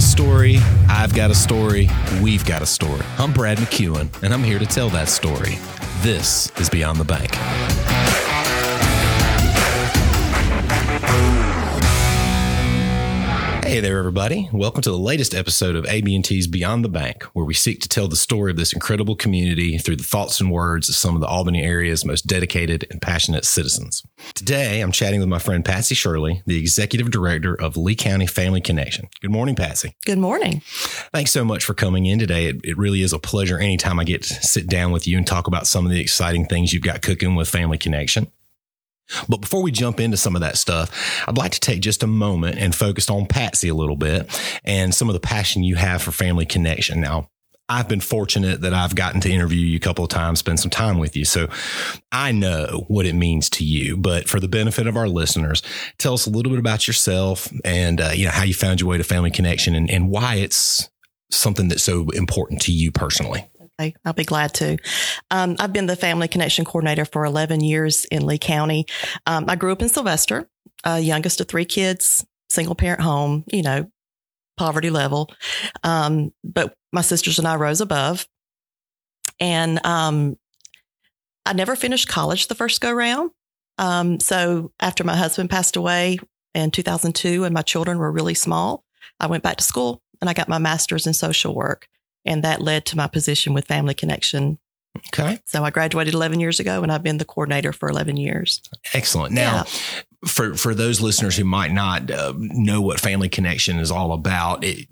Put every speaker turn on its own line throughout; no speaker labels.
a story, I've got a story, we've got a story. I'm Brad McEwen, and I'm here to tell that story. This is Beyond the Bank. Hey there, everybody. Welcome to the latest episode of AB&T's Beyond the Bank, where we seek to tell the story of this incredible community through the thoughts and words of some of the Albany area's most dedicated and passionate citizens. Today, I'm chatting with my friend Patsy Shirley, the Executive Director of Lee County Family Connection. Good morning, Patsy.
Good morning.
Thanks so much for coming in today. It, it really is a pleasure anytime I get to sit down with you and talk about some of the exciting things you've got cooking with Family Connection. But before we jump into some of that stuff, I'd like to take just a moment and focus on Patsy a little bit and some of the passion you have for family connection. Now, I've been fortunate that I've gotten to interview you a couple of times, spend some time with you. So I know what it means to you. But for the benefit of our listeners, tell us a little bit about yourself and uh, you know how you found your way to Family Connection and, and why it's something that's so important to you personally.
Okay, I'll be glad to. Um, I've been the Family Connection Coordinator for 11 years in Lee County. Um, I grew up in Sylvester, uh, youngest of three kids, single parent home, you know, poverty level. Um, but my sisters and I rose above. And um, I never finished college the first go round. Um, so after my husband passed away in 2002 and my children were really small, I went back to school and I got my master's in social work. And that led to my position with Family Connection.
Okay.
So I graduated 11 years ago and I've been the coordinator for 11 years.
Excellent. Now, yeah. for, for those listeners who might not uh, know what Family Connection is all about, it,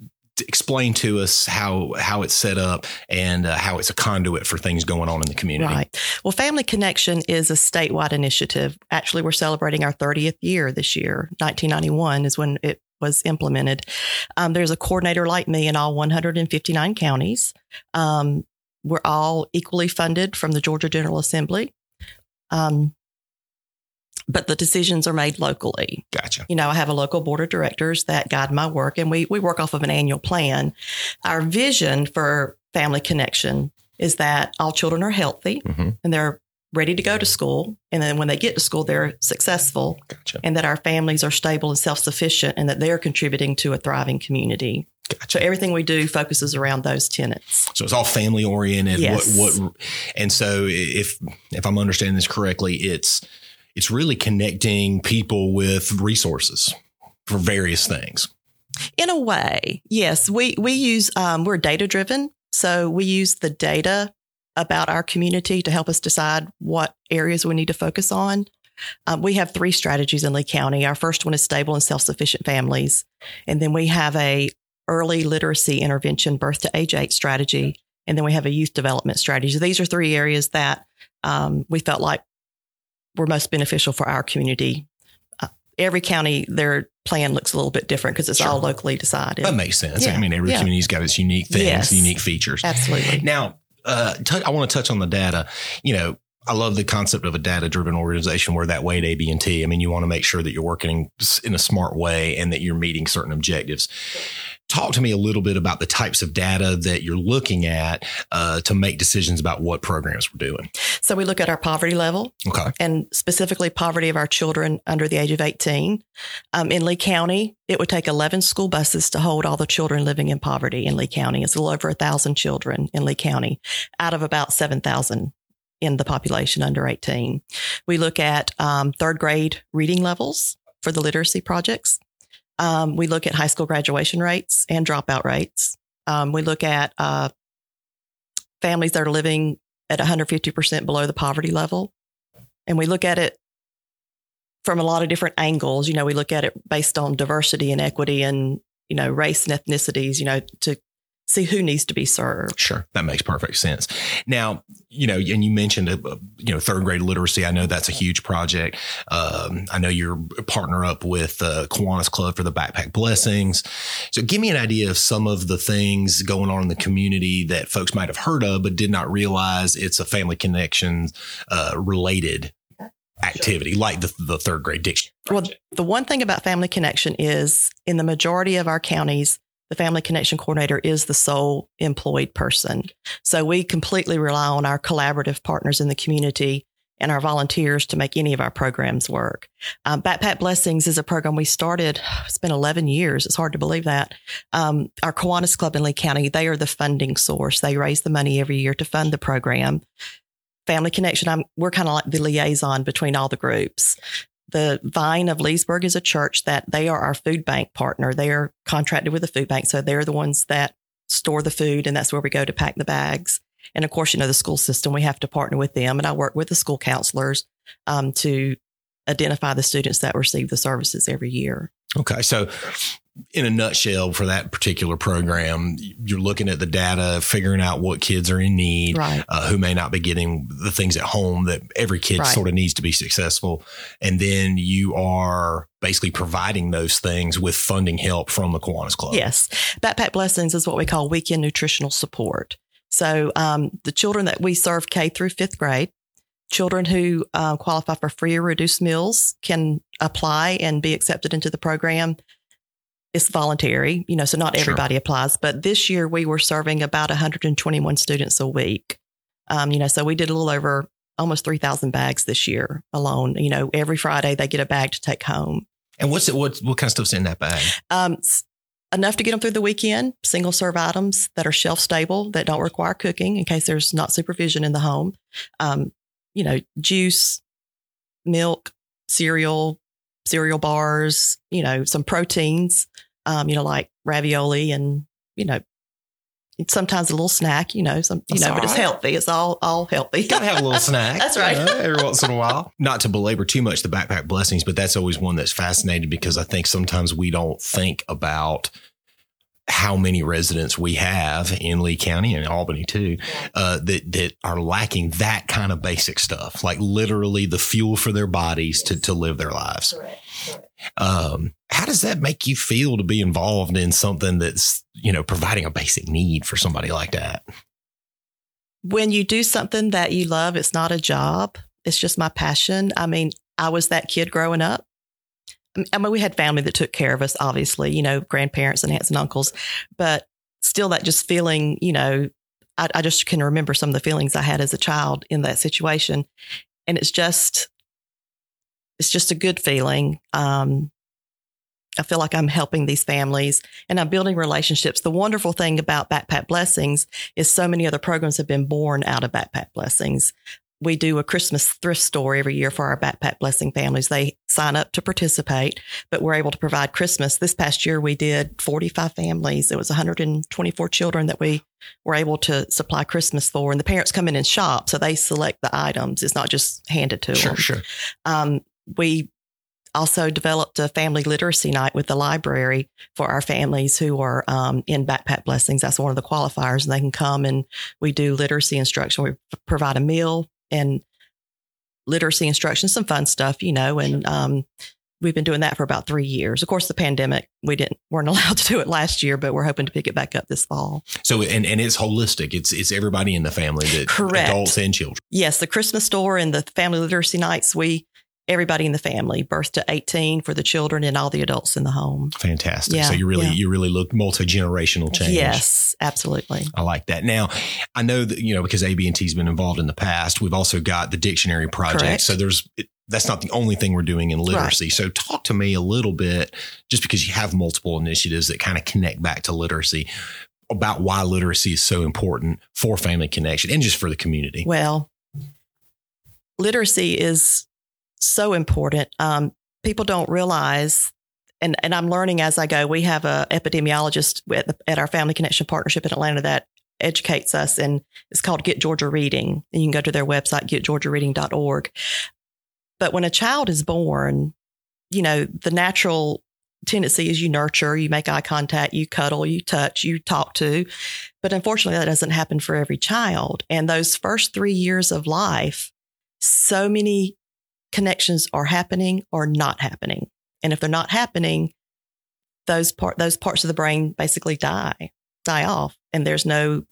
explain to us how how it's set up and uh, how it's a conduit for things going on in the community.
Right. Well, Family Connection is a statewide initiative. Actually, we're celebrating our 30th year this year. 1991 is when it was implemented. Um, there's a coordinator like me in all 159 counties. Um, we're all equally funded from the Georgia General Assembly. Um, but the decisions are made locally.
Gotcha.
You know, I have a local board of directors that guide my work, and we we work off of an annual plan. Our vision for Family Connection is that all children are healthy mm-hmm. and they're ready to go to school. And then when they get to school, they're successful gotcha. and that our families are stable and self sufficient and that they're contributing to a thriving community. Gotcha. So everything we do focuses around those tenets.
So it's all family oriented.
Yes.
What, what, and so if, if I'm understanding this correctly, it's, it's really connecting people with resources for various things.
In a way, yes. We, we use, um, we're data driven. So we use the data about our community to help us decide what areas we need to focus on. Um, we have three strategies in Lee County. Our first one is stable and self-sufficient families, and then we have a early literacy intervention, birth to age eight strategy, and then we have a youth development strategy. So these are three areas that um, we felt like were most beneficial for our community. Uh, every county, their plan looks a little bit different because it's sure. all locally decided.
That makes sense. Yeah. I mean, every yeah. community's got its unique things, yes. unique features.
Absolutely.
Now, uh, t- I want to touch on the data. You know, I love the concept of a data driven organization where that way at AB&T, I mean, you want to make sure that you're working in a smart way and that you're meeting certain objectives. Talk to me a little bit about the types of data that you're looking at uh, to make decisions about what programs we're doing.
So we look at our poverty level,
okay,
and specifically poverty of our children under the age of 18. Um, in Lee County, it would take 11 school buses to hold all the children living in poverty in Lee County. It's a little over a thousand children in Lee County, out of about 7,000 in the population under 18. We look at um, third grade reading levels for the literacy projects. Um, we look at high school graduation rates and dropout rates. Um, we look at uh, families that are living at 150% below the poverty level. And we look at it from a lot of different angles. You know, we look at it based on diversity and equity and, you know, race and ethnicities, you know, to see who needs to be served.
Sure, that makes perfect sense. Now, you know, and you mentioned, uh, you know, third grade literacy. I know that's a huge project. Um, I know you're partner up with uh, Kiwanis Club for the Backpack Blessings. So, give me an idea of some of the things going on in the community that folks might have heard of, but did not realize it's a family connection uh, related activity like the, the third grade dictionary.
Well, the one thing about Family Connection is in the majority of our counties, the family connection coordinator is the sole employed person. So we completely rely on our collaborative partners in the community and our volunteers to make any of our programs work. Um, Backpack Blessings is a program we started. It's been 11 years. It's hard to believe that. Um, our Kiwanis Club in Lee County, they are the funding source. They raise the money every year to fund the program. Family Connection, I'm, we're kind of like the liaison between all the groups. The Vine of Leesburg is a church that they are our food bank partner. They are contracted with the food bank. So they're the ones that store the food, and that's where we go to pack the bags. And of course, you know, the school system, we have to partner with them. And I work with the school counselors um, to identify the students that receive the services every year.
Okay. So, in a nutshell, for that particular program, you're looking at the data, figuring out what kids are in need,
right.
uh, who may not be getting the things at home that every kid right. sort of needs to be successful. And then you are basically providing those things with funding help from the Kiwanis Club.
Yes. Backpack Blessings is what we call weekend nutritional support. So um, the children that we serve K through fifth grade, children who uh, qualify for free or reduced meals can apply and be accepted into the program. It's voluntary, you know, so not everybody sure. applies. But this year we were serving about 121 students a week. Um, you know, so we did a little over almost 3,000 bags this year alone. You know, every Friday they get a bag to take home.
And what's it? What what kind of stuff's in that bag?
Um, enough to get them through the weekend, single serve items that are shelf stable that don't require cooking in case there's not supervision in the home. Um, you know, juice, milk, cereal, cereal bars, you know, some proteins, um, you know, like ravioli and, you know, sometimes a little snack, you know, some, you That's know, but right. it's healthy. It's all, all healthy.
You gotta have a little snack.
that's right.
You know, every once in a while. Not to belabor too much the backpack blessings, but that's always one that's fascinating because I think sometimes we don't think about how many residents we have in Lee County and Albany too, uh, that that are lacking that kind of basic stuff, like literally the fuel for their bodies to to live their lives. Correct. Um, how does that make you feel to be involved in something that's, you know, providing a basic need for somebody like that?
When you do something that you love, it's not a job. It's just my passion. I mean, I was that kid growing up. I mean, we had family that took care of us, obviously, you know, grandparents and aunts and uncles, but still that just feeling, you know, I, I just can remember some of the feelings I had as a child in that situation. And it's just, it's just a good feeling. Um, I feel like I'm helping these families and I'm building relationships. The wonderful thing about Backpack Blessings is so many other programs have been born out of Backpack Blessings. We do a Christmas thrift store every year for our Backpack Blessing families. They sign up to participate, but we're able to provide Christmas. This past year, we did 45 families. It was 124 children that we were able to supply Christmas for. And the parents come in and shop, so they select the items. It's not just handed to
sure,
them.
Sure, sure.
Um, we also developed a family literacy night with the library for our families who are um, in backpack blessings. That's one of the qualifiers, and they can come and we do literacy instruction. We provide a meal and literacy instruction, some fun stuff, you know, and um, we've been doing that for about three years. Of course, the pandemic, we didn't weren't allowed to do it last year, but we're hoping to pick it back up this fall.
So, and and it's holistic. It's it's everybody in the family, that
correct,
adults and children.
Yes, the Christmas store and the family literacy nights. We everybody in the family, birth to 18 for the children and all the adults in the home.
Fantastic. Yeah, so you really, yeah. you really look multi-generational change.
Yes, absolutely.
I like that. Now, I know that, you know, because AB&T has been involved in the past, we've also got the dictionary project. Correct. So there's, that's not the only thing we're doing in literacy. Right. So talk to me a little bit, just because you have multiple initiatives that kind of connect back to literacy about why literacy is so important for family connection and just for the community.
Well, literacy is so important. Um, people don't realize, and, and I'm learning as I go. We have a epidemiologist at, the, at our Family Connection Partnership in Atlanta that educates us, and it's called Get Georgia Reading. And you can go to their website, getgeorgiareading.org. But when a child is born, you know, the natural tendency is you nurture, you make eye contact, you cuddle, you touch, you talk to. But unfortunately, that doesn't happen for every child. And those first three years of life, so many connections are happening or not happening. And if they're not happening, those part those parts of the brain basically die, die off. And there's no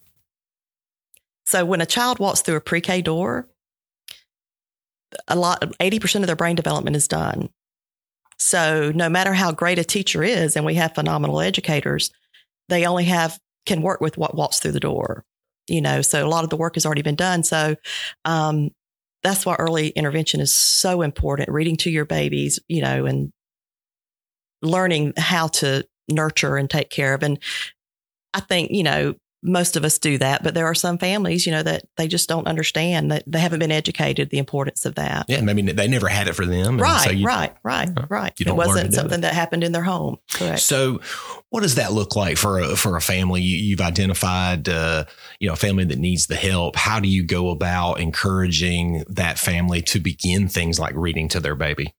so when a child walks through a pre-K door, a lot 80% of their brain development is done. So no matter how great a teacher is, and we have phenomenal educators, they only have can work with what walks through the door. You know, so a lot of the work has already been done. So um, that's why early intervention is so important. Reading to your babies, you know, and learning how to nurture and take care of. And I think, you know, most of us do that, but there are some families, you know, that they just don't understand that they haven't been educated the importance of that.
Yeah, maybe they never had it for them.
Right,
so you,
right, right, right. It wasn't something
it.
that happened in their home. Correct.
So, what does that look like for a for a family? You, you've identified, uh, you know, a family that needs the help. How do you go about encouraging that family to begin things like reading to their baby?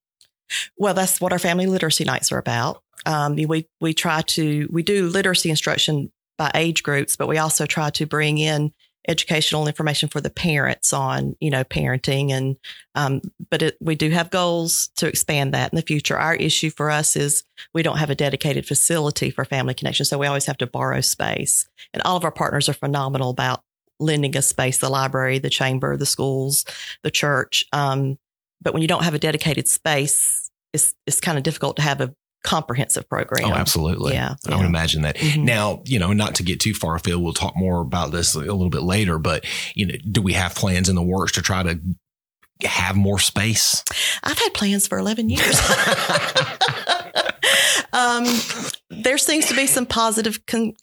Well, that's what our family literacy nights are about. Um, we we try to we do literacy instruction by age groups, but we also try to bring in educational information for the parents on you know parenting and um, but it, we do have goals to expand that in the future. Our issue for us is we don't have a dedicated facility for family connection, so we always have to borrow space. And all of our partners are phenomenal about lending us space: the library, the chamber, the schools, the church. Um, but when you don't have a dedicated space, it's it's kind of difficult to have a comprehensive program.
Oh, absolutely.
Yeah,
I
yeah.
would imagine that.
Mhm.
Now, you know, not to get too far afield, we'll talk more about this a little bit later. But you know, do we have plans in the works to try to have more space?
I've had plans for 11 years. um, there seems to be some positive con-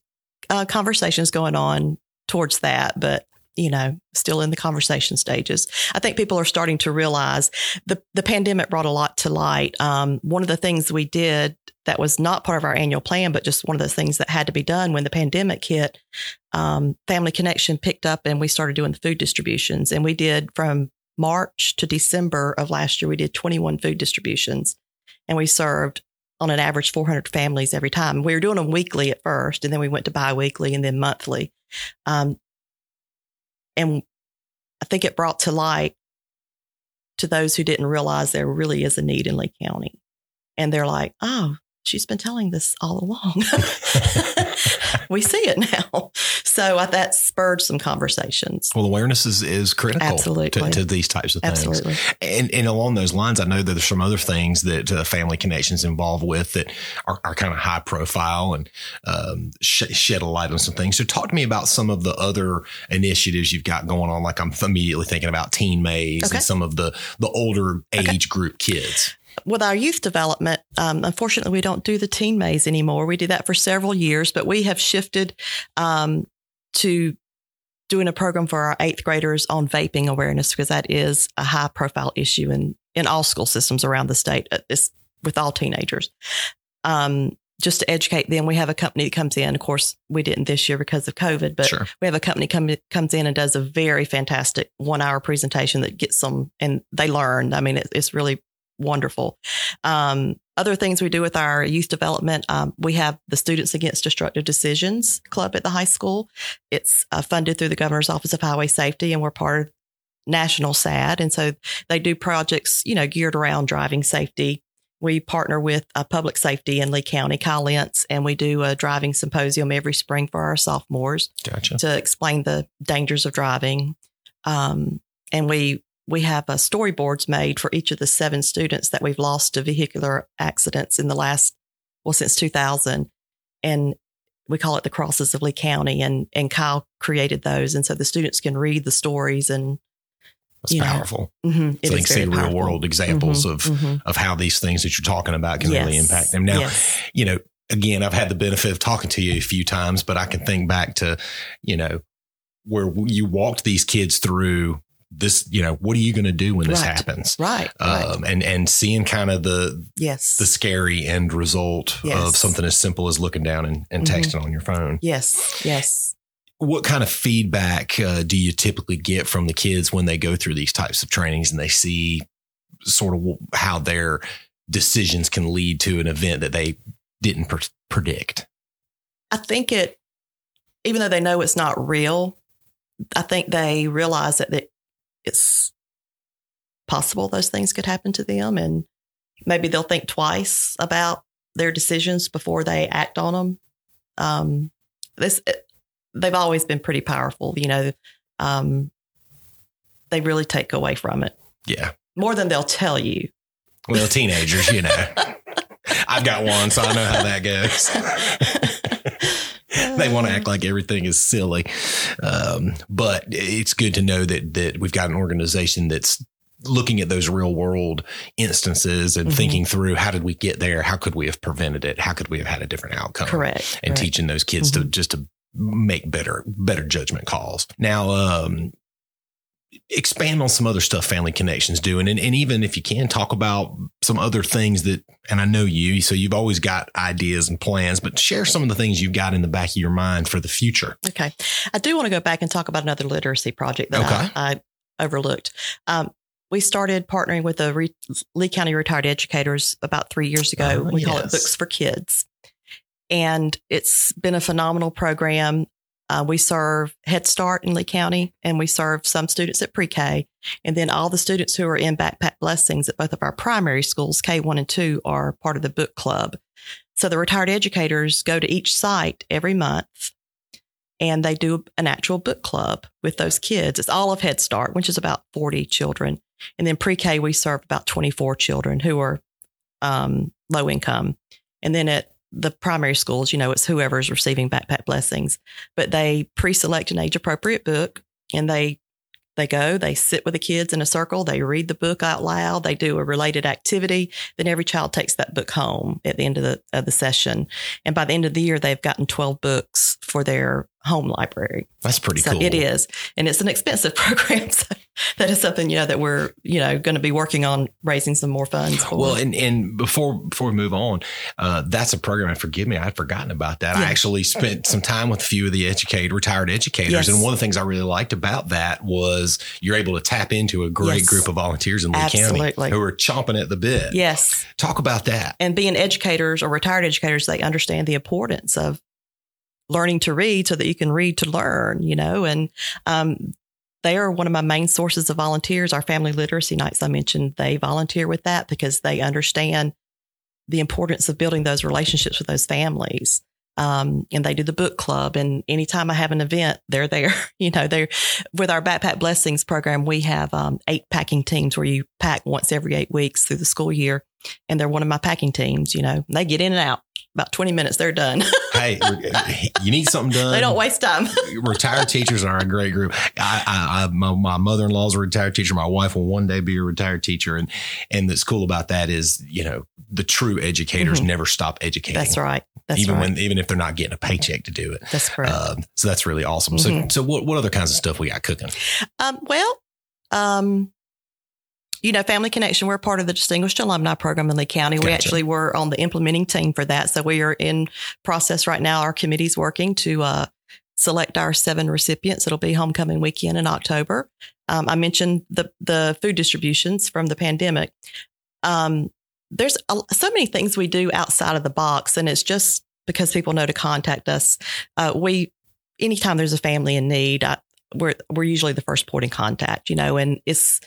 uh, conversations going on towards that, but you know, still in the conversation stages. I think people are starting to realize the the pandemic brought a lot to light. Um, one of the things we did that was not part of our annual plan, but just one of those things that had to be done when the pandemic hit. Um, Family Connection picked up and we started doing the food distributions, and we did from March to December of last year, we did 21 food distributions and we served on an average 400 families every time. We were doing them weekly at first, and then we went to bi-weekly and then monthly. Um, and I think it brought to light to those who didn't realize there really is a need in Lee County. And they're like, oh, she's been telling this all along. we see it now. So uh, that spurred some conversations.
Well, awareness is, is critical
Absolutely.
To, to these types of things.
Absolutely.
And, and along those lines, I know that there's some other things that uh, family connections involved with that are, are kind of high profile and um, sh- shed a light on some things. So, talk to me about some of the other initiatives you've got going on. Like I'm immediately thinking about Teen Maze
Okay.
and some of the the older
Okay.
age group kids.
With our youth development, um, unfortunately, we don't do the teen maze anymore. We did that for several years, but we have shifted um, to doing a program for our eighth graders on vaping awareness because that is a high profile issue in, in all school systems around the state. Uh, It's with all teenagers. Um, just to educate them, we have a company that comes in. Of course, we didn't this year because of COVID, but
sure.
we have a company come comes in and does a very fantastic one hour presentation that gets them and they learn. I mean, it, it's really wonderful. Um, other things we do with our youth development, um, we have the Students Against Destructive Decisions Club at the high school. It's uh, funded through the Governor's Office of Highway Safety, and we're part of National SADD. And so they do projects, you know, geared around driving safety. We partner with uh, Public Safety in Lee County, Kyle Lentz, and we do a driving symposium every spring for our sophomores
Gotcha.
to explain the dangers of driving. Um, and we we have uh, storyboards made for each of the seven students that we've lost to vehicular accidents in the last well since 2000, and we call it the crosses of Lee County. And and Kyle created those, and so the students can read the stories and
That's
know,
powerful.
mhm, it
so they can see
very
real
powerful.
world examples
Mhm,
of
mhm.
of how these things that you're talking about can really impact them. Now,
yes.
you know, again, I've had the benefit of talking to you a few times, but I can think back to, you know, where you walked these kids through this, you know, what are you going to do when this
Right.
happens?
right, right.
Um, and, and seeing kind of the,
yes,
the scary end result of something as simple as looking down and, and
Mhm.
texting on your phone.
yes, yes.
What kind of feedback uh, do you typically get from the kids when they go through these types of trainings and they see sort of how their decisions can lead to an event that they didn't pr- predict?
I think it, even though they know it's not real, I think they realize that it, it's possible those things could happen to them. And maybe they'll think twice about their decisions before they act on them. Um, this, they've always been pretty powerful, you know, um, they really take away from it
Yeah.
more than they'll tell you.
Well, teenagers, you know. I've got one, so I know how that goes. they want to act like everything is silly. Um, but it's good to know that that we've got an organization that's looking at those real world instances and
Mhm.
thinking through how did we get there? How could we have prevented it? How could we have had a different outcome?
Correct.
And
correct.
teaching those kids to just to make better better judgment calls. Now, um, expand on some other stuff Family Connections doing, and, and even if you can talk about some other things that. And I know you, so you've always got ideas and plans, but share some of the things you've got in the back of your mind for the future.
Okay. I do want to go back and talk about another literacy project that
Okay.
I, I overlooked. Um, we started partnering with the Re- Lee County Retired Educators about three years ago.
Oh,
we call it. Books for Kids. And it's been a phenomenal program. Uh, we serve Head Start in Lee County, and we serve some students at pre K. And then all the students who are in Backpack Blessings at both of our primary schools, K1 and 2, are part of the book club. So the retired educators go to each site every month and they do an actual book club with those kids. It's all of Head Start, which is about 40 children. And then pre K, we serve about 24 children who are um, low income. And then at the primary schools, you know, it's whoever's receiving backpack blessings, but they pre select an age appropriate book and they they go, they sit with the kids in a circle, they read the book out loud, they do a related activity. Then every child takes that book home at the end of the of the session. And by the end of the year, they've gotten 12 books for their home library.
That's pretty
so
cool.
it is. And it's an expensive program. So that is something, you know, that we're, you know, going to be working on raising some more funds for.
Well, and, and before before we move on, uh, that's a program. And forgive me, I'd forgotten about that. I actually spent some time with a few of the educated retired educators,
Yes.
and one of the things I really liked about that was you're able to tap into a great
Yes.
group of volunteers in Lee
Absolutely.
County who are chomping at the bit.
yes.
Talk about that.
And being educators or retired educators, they understand the importance of learning to read so that you can read to learn, you know, and, um, they are one of my main sources of volunteers. Our family literacy nights I mentioned, they volunteer with that because they understand the importance of building those relationships with those families. Um, and they do the book club. And anytime I have an event, they're there. You know, they're with our Backpack Blessings program. We have um, eight packing teams where you pack once every eight weeks through the school year. And they're one of my packing teams. You know, they get in and out about 20 minutes, they're done.
hey, you need something done.
they don't waste time.
retired teachers are a great group. I, I, I my, my mother in law is a retired teacher. My wife will one day be a retired teacher, and and that's cool about that is you know the true educators
Mhm.
never stop educating.
That's right. That's
even
right.
when even if they're not getting a paycheck to do it.
That's correct.
Um, so that's really awesome.
Mhm.
So so what what other kinds of stuff we got cooking?
Um, well, um, you know, Family Connection, we're part of the Distinguished Alumni Program in Lee County. We actually were on the implementing team for that. So we are in process right now. Our committee's working to uh, select our seven recipients. It'll be homecoming weekend in October. Um, I mentioned the the food distributions from the pandemic. Um, there's a, so many things we do outside of the box, and it's just because people know to contact us. Uh, we anytime there's a family in need, I, we're we're usually the first point in contact, you know, and it's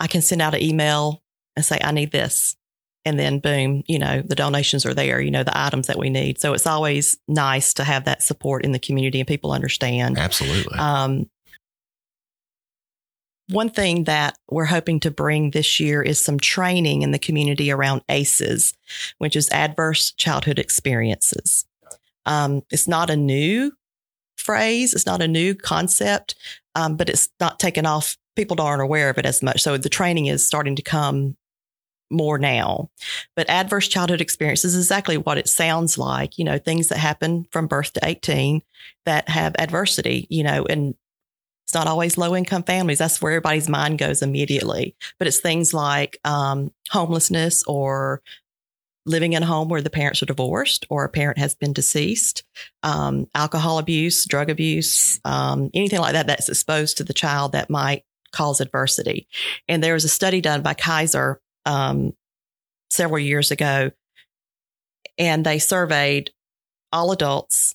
I can send out an email and say I need this, and then boom, you know, the donations are there, you know, the items that we need. So it's always nice to have that support in the community and people understand.
Absolutely.
Um, one thing that we're hoping to bring this year is some training in the community around ACEs, which is adverse childhood experiences. Um, it's not a new phrase, it's not a new concept, um, but it's not taken off. People aren't aware of it as much. So the training is starting to come more now. But adverse childhood experiences is exactly what it sounds like, you know, things that happen from birth to 18 that have adversity, you know, and it's not always low income families. That's where everybody's mind goes immediately. But it's things like um, homelessness or living in a home where the parents are divorced or a parent has been deceased, um, alcohol abuse, drug abuse, um, anything like that that's exposed to the child that might cause adversity. And there was a study done by Kaiser um, several years ago, and they surveyed all adults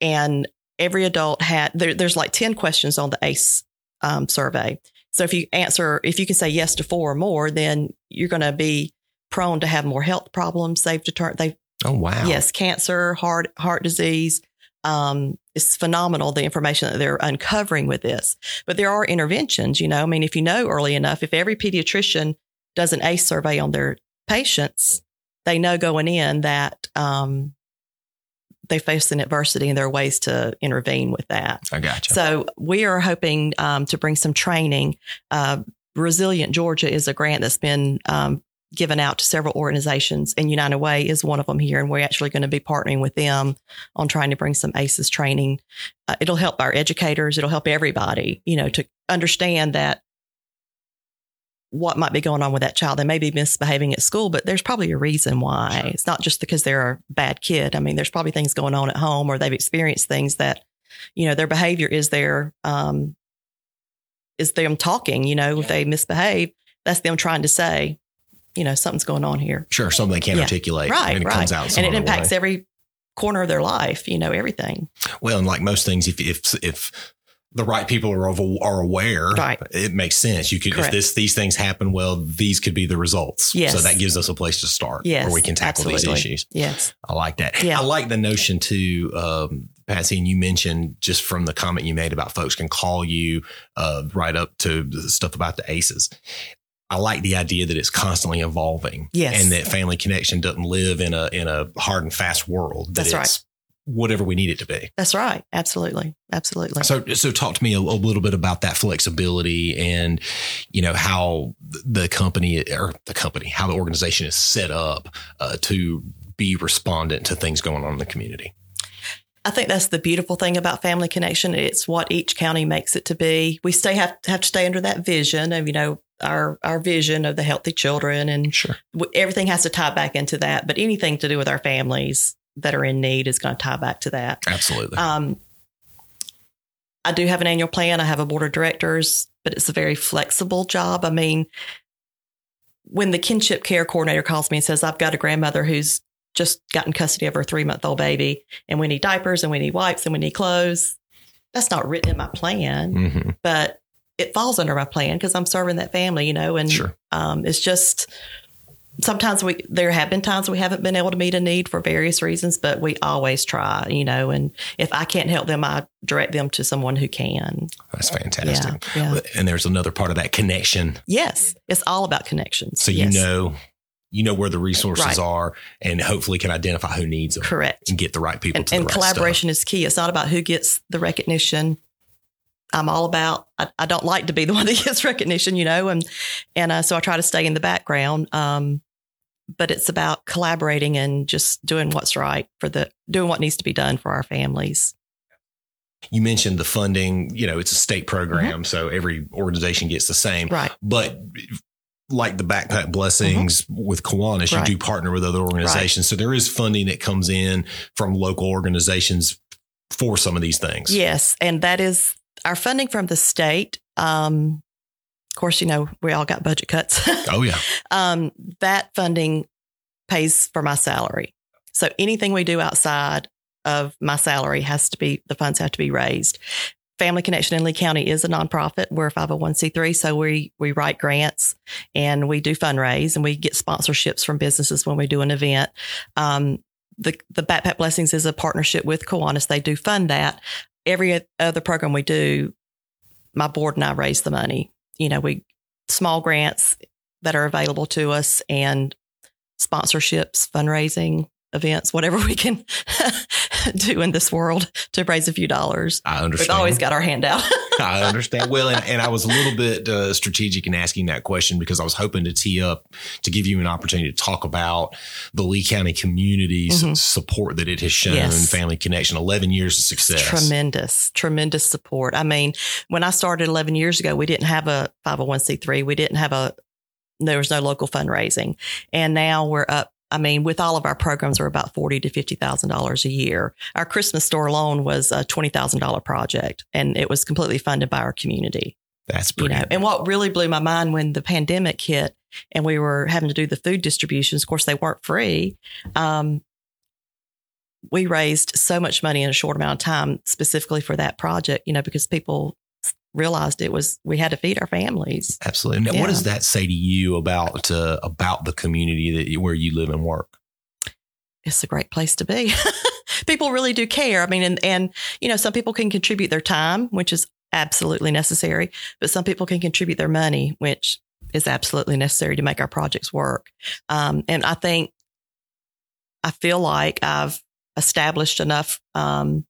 and every adult had there, there's like 10 questions on the ACE um, survey so if you answer if you can say yes to four or more then you're going to be prone to have more health problems they've determined they
oh wow.
yes cancer heart heart disease um, it's phenomenal the information that they're uncovering with this but there are interventions you know i mean if you know early enough if every pediatrician does an ACE survey on their patients they know going in that um, they face an adversity and there are ways to intervene with that.
I gotcha.
So we are hoping um, to bring some training. Uh, Resilient Georgia is a grant that's been um, given out to several organizations, and United Way is one of them here. And we're actually going to be partnering with them on trying to bring some ACEs training. Uh, it'll help our educators. It'll help everybody, you know, to understand that what might be going on with that child. They may be misbehaving at school, but there's probably a reason why. Sure. It's not just because they're a bad kid. I mean, there's probably things going on at home or they've experienced things that, you know, their behavior is their, um, is them talking, you know, yeah. if they misbehave, that's them trying to say, you know, something's going on here.
Sure. Something they can't yeah. articulate.
Right.
And
it right.
comes out.
And it impacts way. every corner of their life, you know, everything.
Well, and like most things, if, if, if, the right people are are aware,
right.
it makes sense. You could, Correct. if this these things happen, well, these could be the results.
Yes.
So that gives us a place to start
yes,
where we can tackle
absolutely.
these issues.
Yes.
I like that.
Yeah.
I like the notion too, um, Patsy, and you mentioned just from the comment you made about folks can call you uh, right up to the stuff about the ACEs. I like the idea that it's constantly evolving.
Yes.
And that family connection doesn't live in a in a hard and fast world. That
That's
it's
right
whatever we need it to be.
That's right. Absolutely. Absolutely.
So, so talk to me a, a, little bit about that flexibility and, you know, how the company or the company, how the organization is set up uh, to be respondent to things going on in the community.
I think that's the beautiful thing about Family Connection. It's what each county makes it to be. We stay have, have to stay under that vision of, you know, our our vision of the healthy children and
sure.
everything has to tie back into that. But anything to do with our families, that are in need is going to tie back to that.
Absolutely.
Um, I do have an annual plan. I have a board of directors, but it's a very flexible job. I mean, when the kinship care coordinator calls me and says, I've got a grandmother who's just gotten custody of her three month old baby and we need diapers and we need wipes and we need clothes, that's not written in my plan,
mm-hmm.
but it falls under my plan because I'm serving that family, you know, and
sure.
um, it's just sometimes we there have been times we haven't been able to meet a need for various reasons but we always try you know and if i can't help them i direct them to someone who can
that's fantastic
yeah, yeah.
and there's another part of that connection
yes it's all about connections
so
yes.
you know you know where the resources
right.
are and hopefully can identify who needs them
correct
and get the right people
and, and
right
collaboration
stuff.
is key it's not about who gets the recognition I'm all about. I, I, don't like to be the one that gets recognition, you know, and and uh, so I try to stay in the background. Um, but it's about collaborating and just doing what's right for the doing what needs to be done for our families.
You mentioned the funding, you know, it's a state program, mm-hmm. so every organization gets the same.
Right.
But like the backpack blessings mm-hmm. with Kiwanis,
right.
you do partner with other organizations. Right. So there is funding that comes in from local organizations for some of these things.
Yes. And that is our funding from the state. Um, of course, you know, we all got budget cuts.
oh, yeah.
Um, that funding pays for my salary. So anything we do outside of my salary has to be, the funds have to be raised. Family Connection in Lee County is a nonprofit. We're a 501c3, so we we write grants and we do fundraise and we get sponsorships from businesses when we do an event. Um, the the Backpack Blessings is a partnership with Kiwanis. They do fund that. Every other program we do, my board and I raise the money. You know, we small grants that are available to us and sponsorships, fundraising events, whatever we can do in this world to raise a few dollars.
I understand.
We've always got our hand out.
I understand. Well, and, and, I was a little bit uh, strategic in asking that question because I was hoping to tee up to give you an opportunity to talk about the Lee County community's mm-hmm. support that it has shown,
yes.
Family Connection, 11 years of success.
Tremendous, tremendous support. I mean, when I started 11 years ago, we didn't have a 501c3. We didn't have a, there was no local fundraising. And now we're up I mean, with all of our programs, we're about forty to fifty thousand dollars a year. Our Christmas store alone was a twenty thousand dollar project, and it was completely funded by our community.
That's pretty.
You know, and what really blew my mind when the pandemic hit and we were having to do the food distributions. Of course, they weren't free. Um, we raised so much money in a short amount of time, specifically for that project. You know, because people realized it was we had to feed our families.
Absolutely. Now, yeah. what does that say to you about uh, about the community that you, where you live and work?
It's a great place to be. people really do care. I mean, and and you know, some people can contribute their time, which is absolutely necessary, but some people can contribute their money, which is absolutely necessary to make our projects work. Um, and I think I feel like I've established enough, um,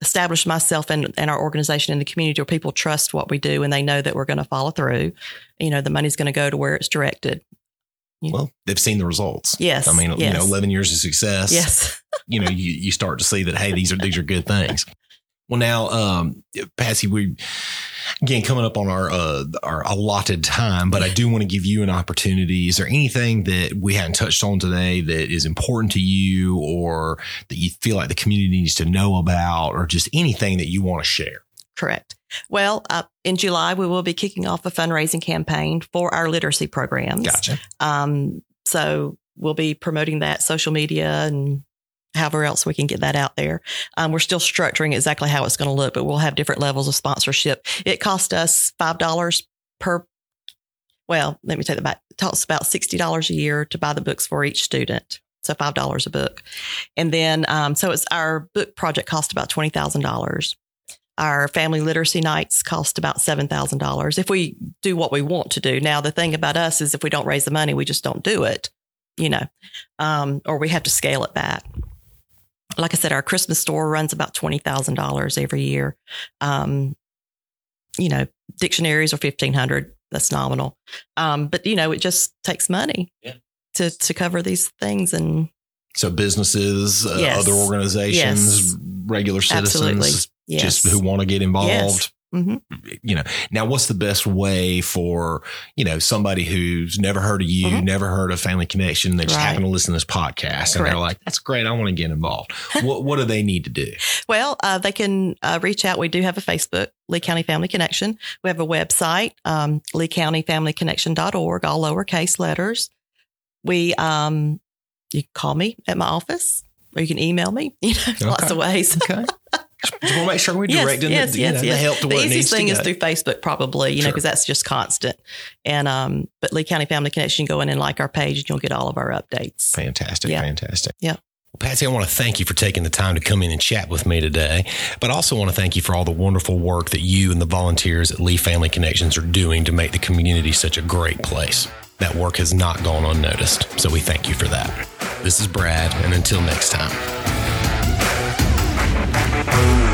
established myself and, and our organization in the community where people trust what we do and they know that we're going to follow through. You know, the money's going to go to where it's directed.
Well, they've seen the results.
Yes.
I mean, you know, 11 years of success.
Yes.
you know, you, you start to see that, hey, these are, these are good things. Well, now, um, Patsy, we, again, coming up on our, uh, our allotted time, but I do want to give you an opportunity. Is there anything that we hadn't touched on today that is important to you or that you feel like the community needs to know about or just anything that you want to share?
Correct. Well, uh, in July, we will be kicking off a fundraising campaign for our literacy programs.
Gotcha.
Um, so we'll be promoting that social media and however else we can get that out there. Um, we're still structuring exactly how it's going to look, but we'll have different levels of sponsorship. It cost us $5 per, well, let me take that back. It costs about $60 a year to buy the books for each student. So $5 a book. And then, um, so it's our book project cost about $20,000. Our family literacy nights cost about $7,000 if we do what we want to do. Now, the thing about us is if we don't raise the money, we just don't do it, you know, um, or we have to scale it back. Like I said, our Christmas store runs about $20,000 every year. Um, you know, dictionaries are 1500 That's nominal. Um, but, you know, it just takes money
Yeah.
to, to cover these things. And
So businesses, uh,
Yes.
other organizations, regular citizens,
Absolutely. yes.
just who want to get involved.
Hmm
You know, now what's the best way for, you know, somebody who's never heard of you,
Mhm.
never heard of Family Connection, they just
Right.
happen to listen to this podcast and they're like, that's great. I want to get involved. what, what do they need to do?
Well, uh, they can uh, reach out. We do have a Facebook, Lee County Family Connection. We have a website, um, leecountyfamilyconnection.org, all lowercase letters. We, um, you can call me at my office or you can email me, you know, lots of ways.
Okay. just want to make sure we're directing
yes,
the,
yes,
know, the
yes.
help to
The
where it needs
easiest thing is through Facebook, probably, you know, because that's just constant. And, um, but Lee County Family Connection, go in and like our page and you'll get all of our updates.
Fantastic.
Yeah.
Fantastic.
Yeah.
Well, Patsy, I want to thank you for taking the time to come in and chat with me today. But I also want to thank you for all the wonderful work that you and the volunteers at Lee Family Connections are doing to make the community such a great place. That work has not gone unnoticed. So we thank you for that. This is Brad, and until next time. Thank you.